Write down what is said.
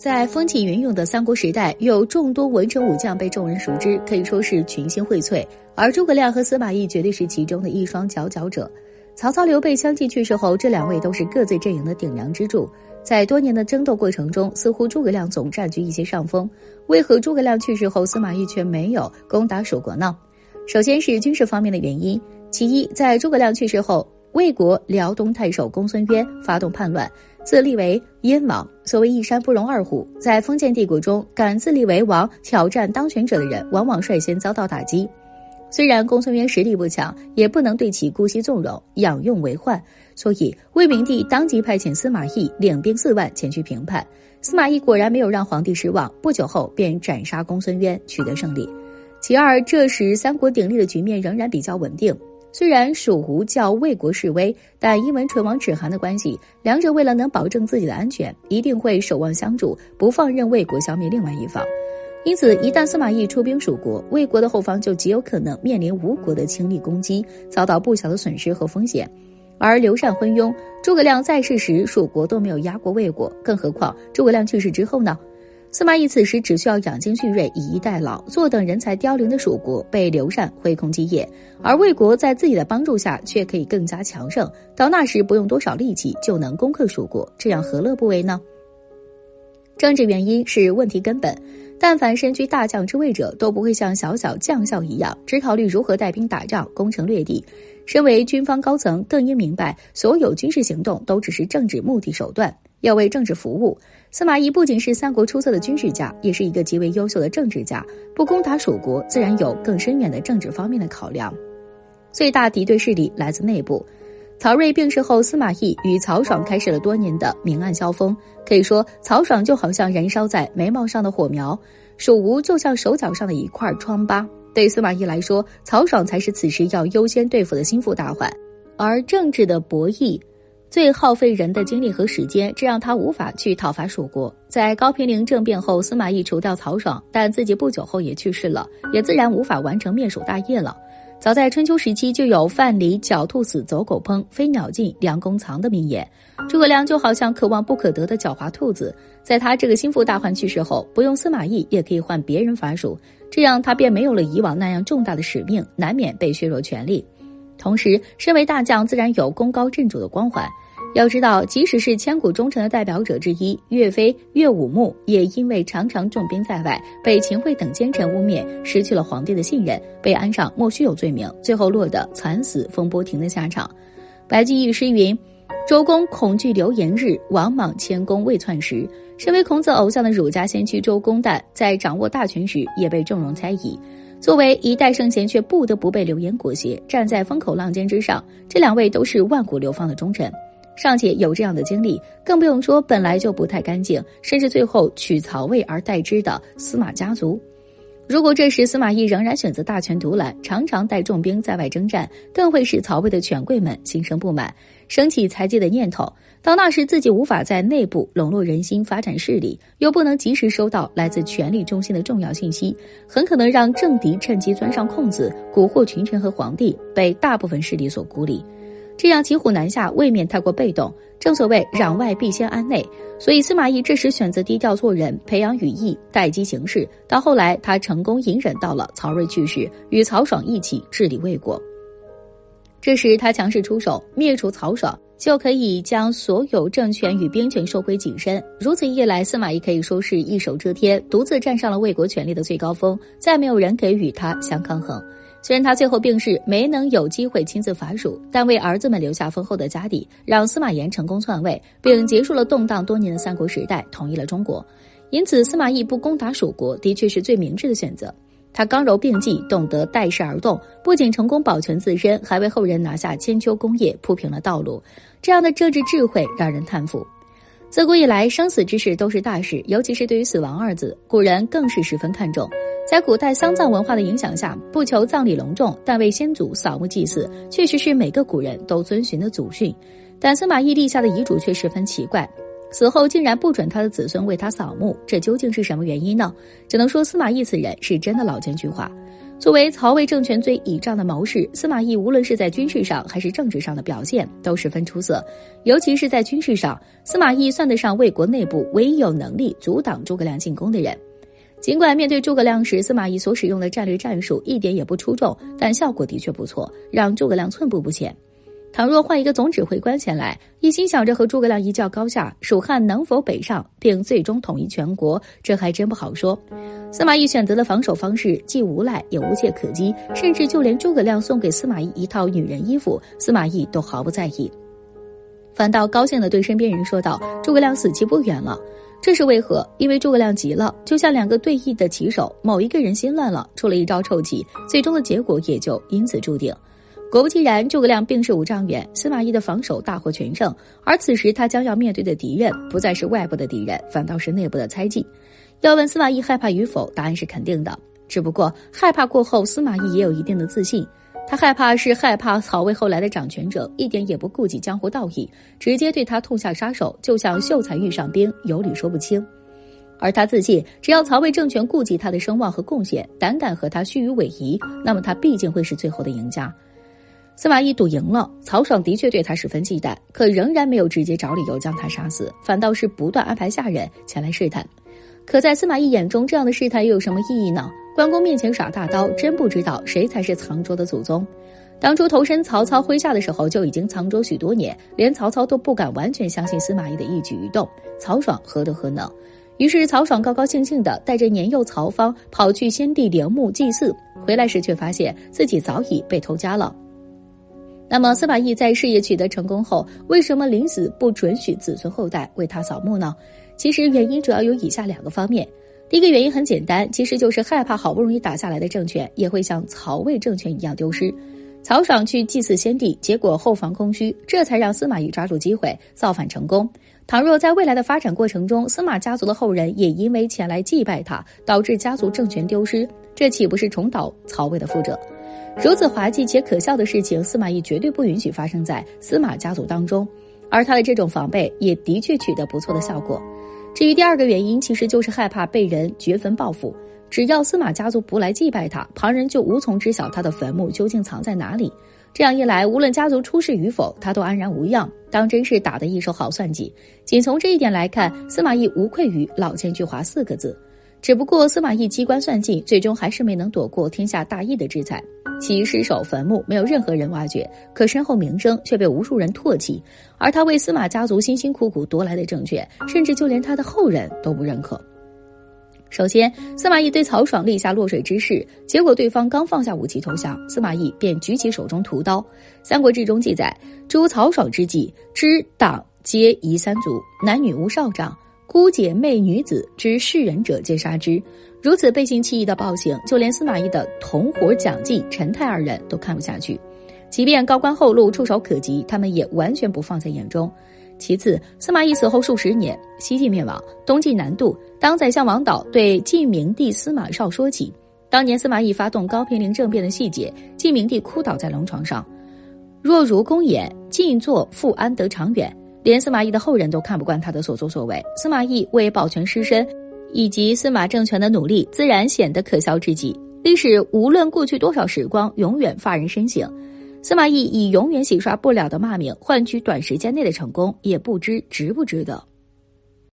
在风起云涌的三国时代，有众多文臣武将被众人熟知，可以说是群星荟萃。而诸葛亮和司马懿绝对是其中的一双佼佼者。曹操、刘备相继去世后，这两位都是各自阵营的顶梁支柱。在多年的争斗过程中，似乎诸葛亮总占据一些上风。为何诸葛亮去世后，司马懿却没有攻打蜀国呢？首先是军事方面的原因。其一，在诸葛亮去世后，魏国辽东太守公孙渊发动叛乱。自立为燕王，所谓一山不容二虎。在封建帝国中，敢自立为王、挑战当权者的人，往往率先遭到打击。虽然公孙渊实力不强，也不能对其姑息纵容、养用为患，所以魏明帝当即派遣司马懿领兵四万前去平叛。司马懿果然没有让皇帝失望，不久后便斩杀公孙渊，取得胜利。其二，这时三国鼎立的局面仍然比较稳定。虽然蜀吴较魏国示威，但因为唇亡齿寒的关系，两者为了能保证自己的安全，一定会守望相助，不放任魏国消灭另外一方。因此，一旦司马懿出兵蜀国，魏国的后方就极有可能面临吴国的倾力攻击，遭到不小的损失和风险。而刘禅昏庸，诸葛亮在世时，蜀国都没有压过魏国，更何况诸葛亮去世之后呢？司马懿此时只需要养精蓄锐，以逸待劳，坐等人才凋零的蜀国被刘禅挥空基业，而魏国在自己的帮助下却可以更加强盛，到那时不用多少力气就能攻克蜀国，这样何乐不为呢？政治原因是问题根本，但凡身居大将之位者，都不会像小小将校一样，只考虑如何带兵打仗、攻城略地。身为军方高层，更应明白，所有军事行动都只是政治目的手段。要为政治服务，司马懿不仅是三国出色的军事家，也是一个极为优秀的政治家。不攻打蜀国，自然有更深远的政治方面的考量。最大敌对势力来自内部。曹睿病逝后，司马懿与曹爽开始了多年的明暗交锋。可以说，曹爽就好像燃烧在眉毛上的火苗，蜀吴就像手脚上的一块疮疤。对司马懿来说，曹爽才是此时要优先对付的心腹大患，而政治的博弈。最耗费人的精力和时间，这让他无法去讨伐蜀国。在高平陵政变后，司马懿除掉曹爽，但自己不久后也去世了，也自然无法完成灭蜀大业了。早在春秋时期，就有“范蠡狡兔死，走狗烹；飞鸟尽，良弓藏”的名言。诸葛亮就好像可望不可得的狡猾兔子，在他这个心腹大患去世后，不用司马懿也可以换别人伐蜀，这样他便没有了以往那样重大的使命，难免被削弱权力。同时，身为大将，自然有功高震主的光环。要知道，即使是千古忠臣的代表者之一岳飞、岳武穆，也因为常常重兵在外，被秦桧等奸臣污蔑，失去了皇帝的信任，被安上莫须有罪名，最后落得惨死风波亭的下场。白居易诗云：“周公恐惧流言日，王莽谦恭未篡时。”身为孔子偶像的儒家先驱周公旦，在掌握大权时也被众人猜疑。作为一代圣贤，却不得不被流言裹挟，站在风口浪尖之上。这两位都是万古流芳的忠臣。尚且有这样的经历，更不用说本来就不太干净，甚至最后取曹魏而代之的司马家族。如果这时司马懿仍然选择大权独揽，常常带重兵在外征战，更会使曹魏的权贵们心生不满，升起裁戒的念头。到那时，自己无法在内部笼络人心、发展势力，又不能及时收到来自权力中心的重要信息，很可能让政敌趁机钻上空子，蛊惑群臣和皇帝，被大部分势力所孤立。这样骑虎难下，未免太过被动。正所谓攘外必先安内，所以司马懿这时选择低调做人，培养羽翼，待机行事。到后来，他成功隐忍到了曹睿去世，与曹爽一起治理魏国。这时他强势出手，灭除曹爽，就可以将所有政权与兵权收归己身。如此一来，司马懿可以说是一手遮天，独自站上了魏国权力的最高峰，再没有人给与他相抗衡。虽然他最后病逝，没能有机会亲自伐蜀，但为儿子们留下丰厚的家底，让司马炎成功篡位，并结束了动荡多年的三国时代，统一了中国。因此，司马懿不攻打蜀国，的确是最明智的选择。他刚柔并济，懂得待势而动，不仅成功保全自身，还为后人拿下千秋功业铺平了道路。这样的政治智慧让人叹服。自古以来，生死之事都是大事，尤其是对于“死亡”二字，古人更是十分看重。在古代丧葬文化的影响下，不求葬礼隆重，但为先祖扫墓祭祀，确实是每个古人都遵循的祖训。但司马懿立下的遗嘱却十分奇怪，死后竟然不准他的子孙为他扫墓，这究竟是什么原因呢？只能说司马懿此人是真的老奸巨猾。作为曹魏政权最倚仗的谋士，司马懿无论是在军事上还是政治上的表现都十分出色。尤其是在军事上，司马懿算得上魏国内部唯一有能力阻挡诸葛亮进攻的人。尽管面对诸葛亮时，司马懿所使用的战略战术一点也不出众，但效果的确不错，让诸葛亮寸步不前。倘若换一个总指挥官前来，一心想着和诸葛亮一较高下，蜀汉能否北上并最终统一全国，这还真不好说。司马懿选择的防守方式既无赖也无懈可击，甚至就连诸葛亮送给司马懿一套女人衣服，司马懿都毫不在意，反倒高兴地对身边人说道：“诸葛亮死期不远了。”这是为何？因为诸葛亮急了，就像两个对弈的棋手，某一个人心乱了，出了一招臭棋，最终的结果也就因此注定。果不其然，诸葛亮病逝五丈远，司马懿的防守大获全胜。而此时他将要面对的敌人，不再是外部的敌人，反倒是内部的猜忌。要问司马懿害怕与否，答案是肯定的。只不过害怕过后，司马懿也有一定的自信。他害怕是害怕曹魏后来的掌权者一点也不顾及江湖道义，直接对他痛下杀手，就像秀才遇上兵，有理说不清。而他自信，只要曹魏政权顾及他的声望和贡献，胆敢和他虚与委蛇，那么他必定会是最后的赢家。司马懿赌赢了，曹爽的确对他十分忌惮，可仍然没有直接找理由将他杀死，反倒是不断安排下人前来试探。可在司马懿眼中，这样的试探又有什么意义呢？关公面前耍大刀，真不知道谁才是藏拙的祖宗。当初投身曹操麾下的时候，就已经藏拙许多年，连曹操都不敢完全相信司马懿的一举一动。曹爽何德何能？于是曹爽高高兴兴地带着年幼曹芳跑去先帝陵墓祭祀，回来时却发现自己早已被偷家了。那么，司马懿在事业取得成功后，为什么临死不准许子孙后代为他扫墓呢？其实原因主要有以下两个方面。第一个原因很简单，其实就是害怕好不容易打下来的政权也会像曹魏政权一样丢失。曹爽去祭祀先帝，结果后防空虚，这才让司马懿抓住机会造反成功。倘若在未来的发展过程中，司马家族的后人也因为前来祭拜他，导致家族政权丢失，这岂不是重蹈曹魏的覆辙？如此滑稽且可笑的事情，司马懿绝对不允许发生在司马家族当中，而他的这种防备也的确取得不错的效果。至于第二个原因，其实就是害怕被人掘坟报复。只要司马家族不来祭拜他，旁人就无从知晓他的坟墓究竟藏在哪里。这样一来，无论家族出事与否，他都安然无恙，当真是打的一手好算计。仅从这一点来看，司马懿无愧于“老奸巨猾”四个字。只不过司马懿机关算尽，最终还是没能躲过天下大义的制裁。其尸首坟墓没有任何人挖掘，可身后名声却被无数人唾弃。而他为司马家族辛辛苦苦夺来的政权，甚至就连他的后人都不认可。首先，司马懿对曹爽立下落水之誓，结果对方刚放下武器投降，司马懿便举起手中屠刀。《三国志》中记载：诛曹爽之际，知党皆夷三族，男女无少长。姑姐妹女子之世人者皆杀之，如此背信弃义的暴行，就连司马懿的同伙蒋济、陈泰二人都看不下去。即便高官厚禄触手可及，他们也完全不放在眼中。其次，司马懿死后数十年，西晋灭亡，东晋南渡。当宰相王导对晋明帝司马绍说起当年司马懿发动高平陵政变的细节，晋明帝哭倒在龙床上。若如公言，晋作复安得长远。连司马懿的后人都看不惯他的所作所为，司马懿为保全尸身，以及司马政权的努力，自然显得可笑至极。历史无论过去多少时光，永远发人深省。司马懿以永远洗刷不了的骂名换取短时间内的成功，也不知值不值得。